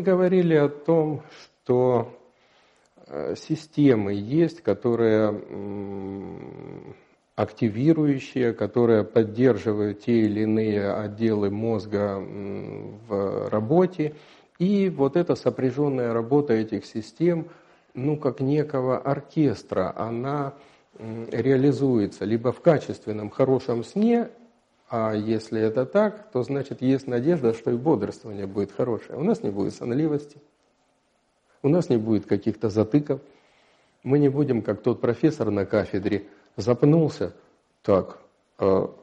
Говорили о том, что э, системы есть, которые активирующие, которые поддерживают те или иные отделы мозга в работе. И вот эта сопряженная работа этих систем, ну, как некого оркестра, она реализуется либо в качественном хорошем сне, а если это так, то значит есть надежда, что и бодрствование будет хорошее. У нас не будет сонливости, у нас не будет каких-то затыков. Мы не будем, как тот профессор на кафедре, запнулся. Так, а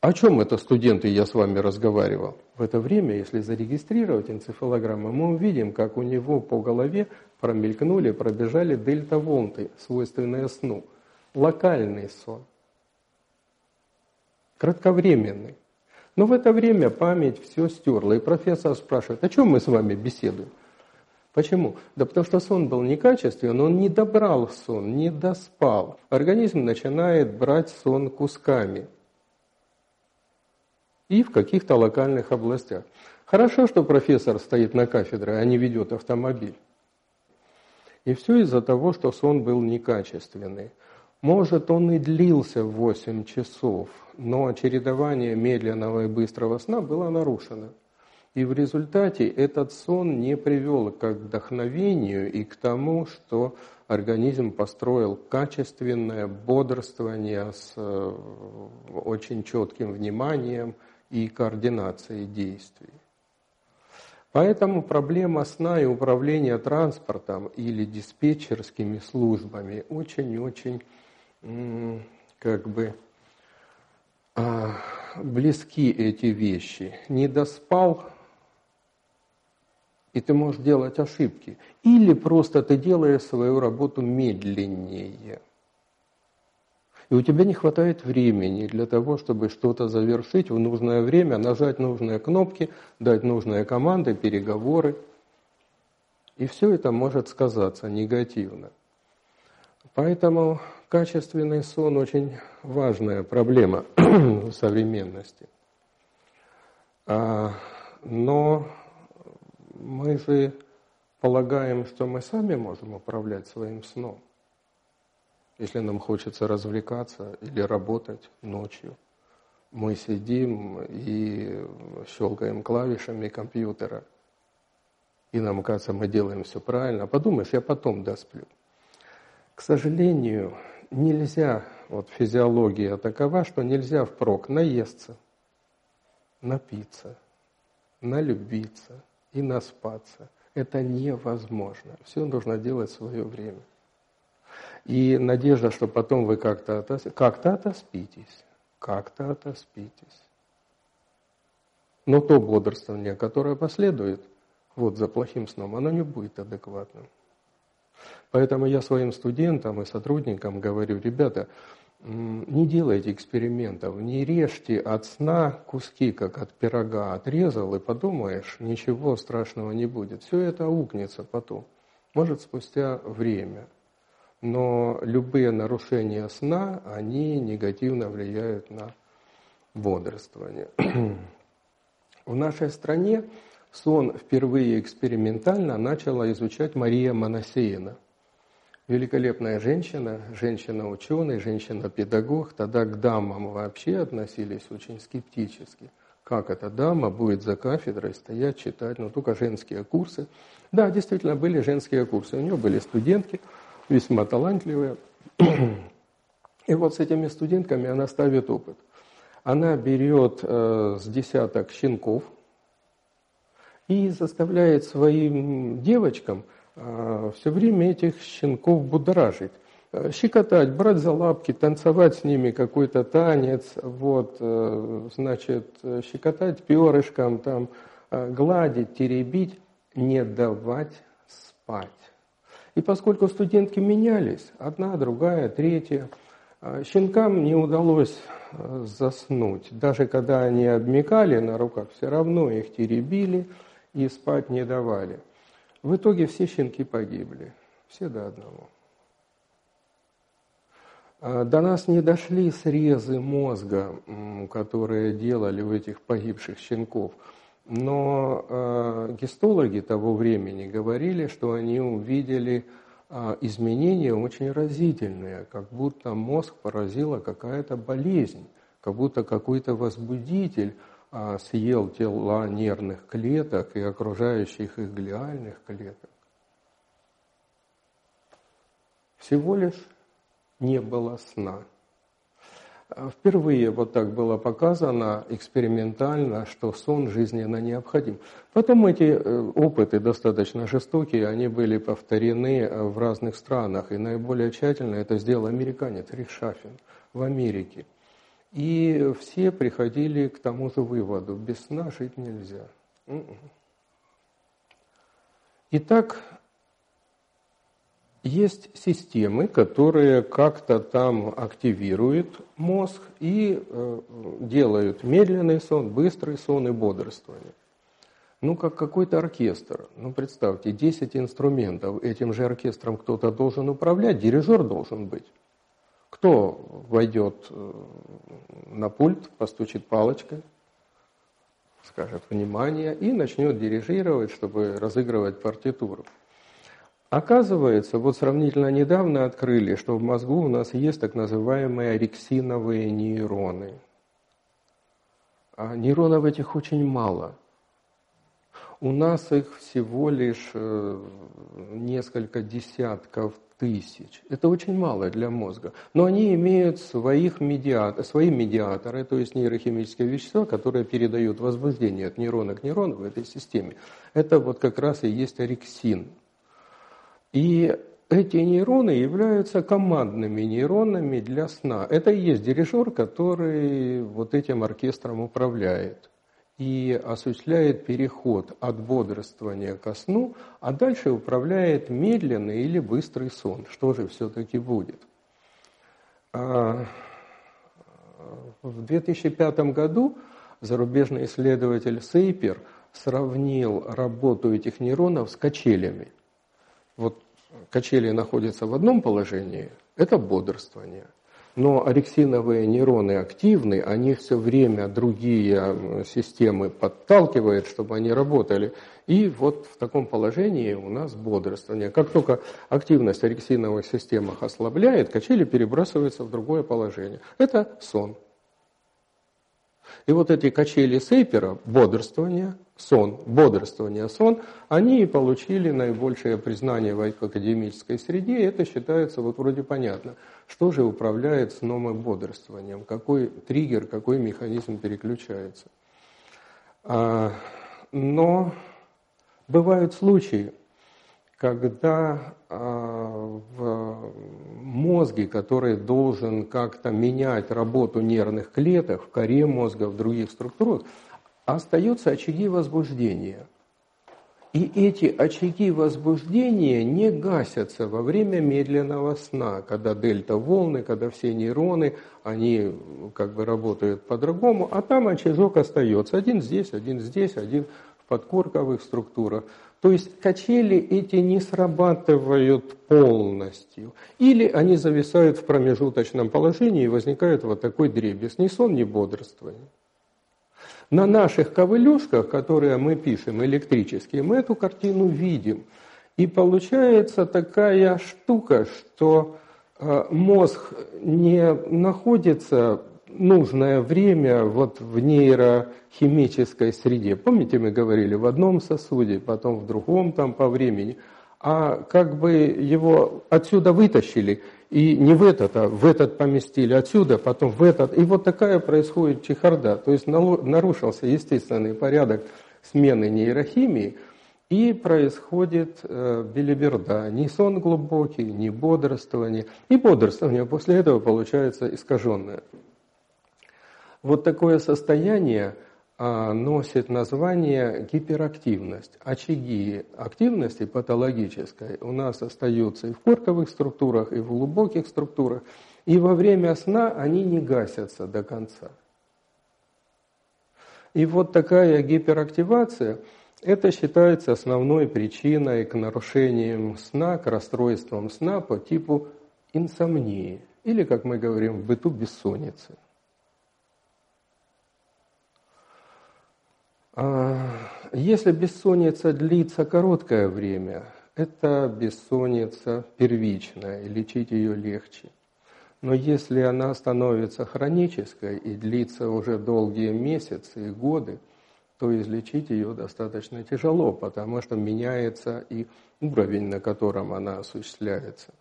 о чем это студенты, я с вами разговаривал? В это время, если зарегистрировать энцефалограмму, мы увидим, как у него по голове промелькнули, пробежали дельта-волны, свойственные сну. Локальный сон кратковременный. Но в это время память все стерла, и профессор спрашивает, о чем мы с вами беседуем? Почему? Да потому что сон был некачественный, он не добрал сон, не доспал. Организм начинает брать сон кусками. И в каких-то локальных областях. Хорошо, что профессор стоит на кафедре, а не ведет автомобиль. И все из-за того, что сон был некачественный. Может, он и длился 8 часов, но чередование медленного и быстрого сна было нарушено. И в результате этот сон не привел к вдохновению и к тому, что организм построил качественное бодрствование с э, очень четким вниманием и координацией действий. Поэтому проблема сна и управления транспортом или диспетчерскими службами очень-очень как бы а, близки эти вещи. Не доспал, и ты можешь делать ошибки. Или просто ты делаешь свою работу медленнее. И у тебя не хватает времени для того, чтобы что-то завершить в нужное время, нажать нужные кнопки, дать нужные команды, переговоры. И все это может сказаться негативно. Поэтому качественный сон очень важная проблема современности. А, но мы же полагаем, что мы сами можем управлять своим сном. Если нам хочется развлекаться или работать ночью, мы сидим и щелкаем клавишами компьютера, и нам кажется, мы делаем все правильно. Подумаешь, я потом досплю. К сожалению, нельзя, вот физиология такова, что нельзя впрок наесться, напиться, налюбиться и наспаться. Это невозможно. Все нужно делать в свое время. И надежда, что потом вы как-то отос... как-то отоспитесь, как-то отоспитесь. Но то бодрствование, которое последует вот за плохим сном, оно не будет адекватным. Поэтому я своим студентам и сотрудникам говорю, ребята, не делайте экспериментов, не режьте от сна куски, как от пирога отрезал, и подумаешь, ничего страшного не будет. Все это укнется потом, может спустя время. Но любые нарушения сна, они негативно влияют на бодрствование. В нашей стране сон впервые экспериментально начала изучать Мария Моносеина – великолепная женщина, женщина-ученый, женщина-педагог, тогда к дамам вообще относились очень скептически. Как эта дама будет за кафедрой стоять, читать, ну только женские курсы. Да, действительно, были женские курсы. У нее были студентки, весьма талантливые. И вот с этими студентками она ставит опыт. Она берет э, с десяток щенков и заставляет своим девочкам – все время этих щенков будоражить. Э, щекотать, брать за лапки, танцевать с ними какой-то танец, вот, э, значит, щекотать перышком, там, э, гладить, теребить, не давать спать. И поскольку студентки менялись, одна, другая, третья, щенкам не удалось заснуть. Даже когда они обмекали на руках, все равно их теребили и спать не давали. В итоге все щенки погибли, все до одного. А, до нас не дошли срезы мозга, которые делали у этих погибших щенков. Но э, гистологи того времени говорили, что они увидели э, изменения очень разительные, как будто мозг поразила какая-то болезнь, как будто какой-то возбудитель съел тела нервных клеток и окружающих их глиальных клеток. Всего лишь не было сна. Впервые вот так было показано экспериментально, что сон жизненно необходим. Потом эти э, опыты достаточно жестокие, они были повторены э, в разных странах. И наиболее тщательно это сделал американец Рик в Америке. И все приходили к тому же выводу, без сна жить нельзя. М-м. Итак, есть системы, которые как-то там активируют мозг и э, делают медленный сон, быстрый сон и бодрствование. Ну, как какой-то оркестр. Ну, представьте, 10 инструментов. Этим же оркестром кто-то должен управлять, дирижер должен быть. Кто войдет э, на пульт, постучит палочкой, скажет «внимание» и начнет дирижировать, чтобы разыгрывать партитуру. Оказывается, вот сравнительно недавно открыли, что в мозгу у нас есть так называемые рексиновые нейроны. А нейронов этих очень мало. У нас их всего лишь э, несколько десятков тысяч. Это очень мало для мозга. Но они имеют своих медиатор, свои медиаторы, то есть нейрохимические вещества, которые передают возбуждение от нейрона к нейрону в этой системе. Это вот как раз и есть орексин. И эти нейроны являются командными нейронами для сна. Это и есть дирижер, который вот этим оркестром управляет и осуществляет переход от бодрствования ко сну, а дальше управляет медленный или быстрый сон. Что же все-таки будет? А, в 2005 году зарубежный исследователь Сейпер сравнил работу этих нейронов с качелями – вот качели находятся в одном положении, это бодрствование. Но орексиновые нейроны активны, они все время другие системы подталкивают, чтобы они работали. И вот в таком положении у нас бодрствование. Как только активность орексиновых системах ослабляет, качели перебрасываются в другое положение. Это сон. И вот эти качели Сейпера, бодрствование, сон, бодрствование, сон, они получили наибольшее признание в академической среде, и это считается вот вроде понятно. Что же управляет сном и бодрствованием? Какой триггер, какой механизм переключается? А, но бывают случаи, когда а, в мозге, который должен как-то менять работу нервных клеток в коре мозга, в других структурах, остаются очаги возбуждения. И эти очаги возбуждения не гасятся во время медленного сна, когда дельта-волны, когда все нейроны, они как бы работают по-другому, а там очажок остается. Один здесь, один здесь, один в подкорковых структурах. То есть качели эти не срабатывают полностью. Или они зависают в промежуточном положении и возникает вот такой дребез. Ни сон, ни бодрствование. На наших ковылюшках, которые мы пишем электрические, мы эту картину видим. И получается такая штука, что э, мозг не находится нужное время вот в нейрохимической среде. Помните, мы говорили, в одном сосуде, потом в другом там по времени. А как бы его отсюда вытащили, и не в этот, а в этот поместили, отсюда, потом в этот. И вот такая происходит чехарда. То есть нарушился естественный порядок смены нейрохимии, и происходит э, белиберда. Ни сон глубокий, ни бодрствование. И бодрствование после этого получается искаженное. Вот такое состояние а, носит название гиперактивность. Очаги активности патологической у нас остаются и в корковых структурах, и в глубоких структурах, и во время сна они не гасятся до конца. И вот такая гиперактивация, это считается основной причиной к нарушениям сна, к расстройствам сна по типу инсомнии, или, как мы говорим в быту, бессонницы. Если бессонница длится короткое время, это бессонница первичная, и лечить ее легче. Но если она становится хронической и длится уже долгие месяцы и годы, то излечить ее достаточно тяжело, потому что меняется и уровень, на котором она осуществляется.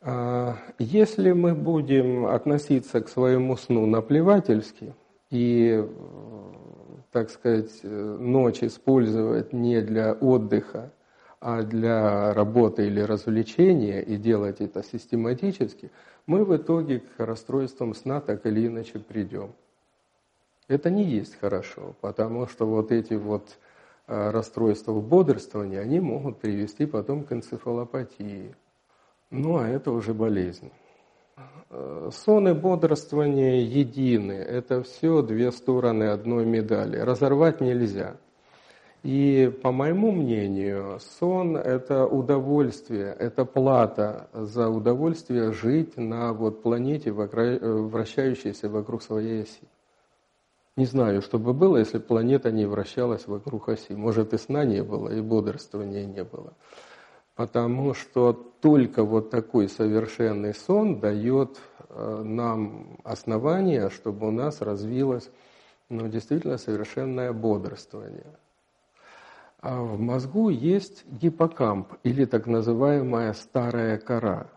А, если мы будем относиться к своему сну наплевательски и, так сказать, ночь использовать не для отдыха, а для работы или развлечения и делать это систематически, мы в итоге к расстройствам сна так или иначе придем. Это не есть хорошо, потому что вот эти вот а, расстройства бодрствования, они могут привести потом к энцефалопатии. Ну, а это уже болезнь. Сон и бодрствование едины. Это все две стороны одной медали. Разорвать нельзя. И по моему мнению, сон – это удовольствие, это плата за удовольствие жить на вот планете, вращающейся вокруг своей оси. Не знаю, что бы было, если планета не вращалась вокруг оси. Может, и сна не было, и бодрствования не было. Потому что только вот такой совершенный сон дает э, нам основание, чтобы у нас развилось ну, действительно совершенное бодрствование. А в мозгу есть гиппокамп или так называемая старая кора.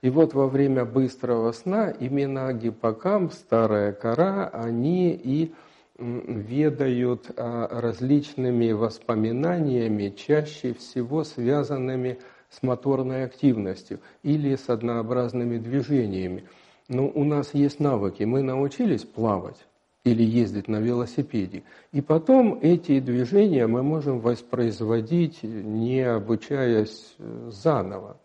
И вот во время быстрого сна именно гиппокамп, старая кора, они и ведают а, различными воспоминаниями, чаще всего связанными с моторной активностью или с однообразными движениями. Но у нас есть навыки, мы научились плавать или ездить на велосипеде. И потом эти движения мы можем воспроизводить, не обучаясь э, заново.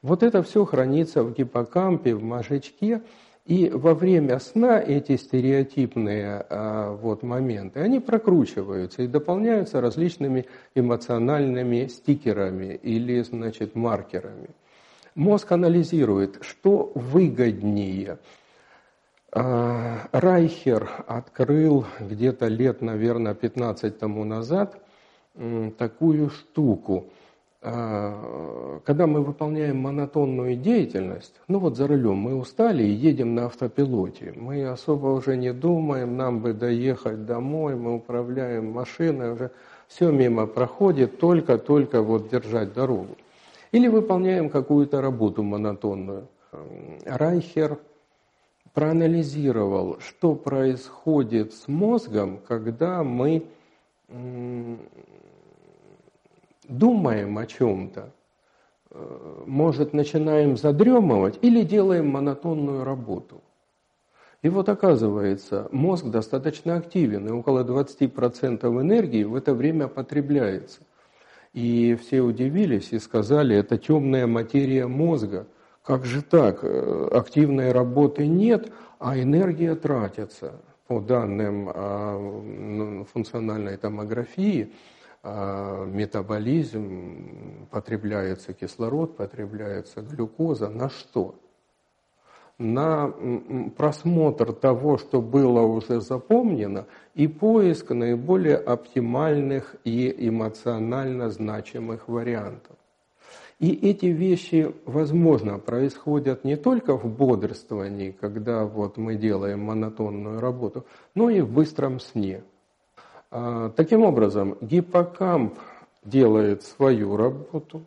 Вот это все хранится в гиппокампе, в мозжечке, и во время сна эти стереотипные а, вот, моменты, они прокручиваются и дополняются различными эмоциональными стикерами или значит, маркерами. Мозг анализирует, что выгоднее – а, Райхер открыл где-то лет, наверное, 15 тому назад такую штуку. А, когда мы выполняем монотонную деятельность, ну вот за рулем мы устали и едем на автопилоте, мы особо уже не думаем, нам бы доехать домой, мы управляем машиной, уже все мимо проходит, только-только вот держать дорогу. Или выполняем какую-то работу монотонную. Райхер проанализировал, что происходит с мозгом, когда мы думаем о чем-то, э, может, начинаем задремывать или делаем монотонную работу. И вот оказывается, мозг достаточно активен, и около 20% энергии в это время потребляется. И все удивились и сказали, это темная материя мозга – как же так? Э, активной работы нет, а энергия тратится. По данным ну, функциональной томографии, а, метаболизм, потребляется кислород, потребляется глюкоза. На что? На просмотр того, что было уже запомнено, и поиск наиболее оптимальных и эмоционально значимых вариантов. И эти вещи, возможно, происходят не только в бодрствовании, когда вот мы делаем монотонную работу, но и в быстром сне. А, таким образом, гиппокамп делает свою работу,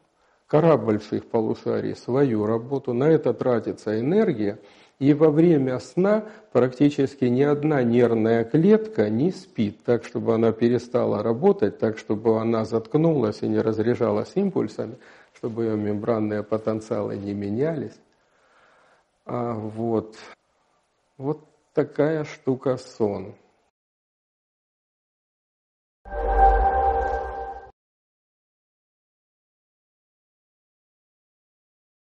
кора больших полушарий свою работу, на это тратится энергия, и во время сна практически ни одна нервная клетка не спит так, чтобы она перестала работать, так, чтобы она заткнулась и не разряжалась импульсами – чтобы ее мембранные потенциалы не менялись. А вот, вот такая штука сон.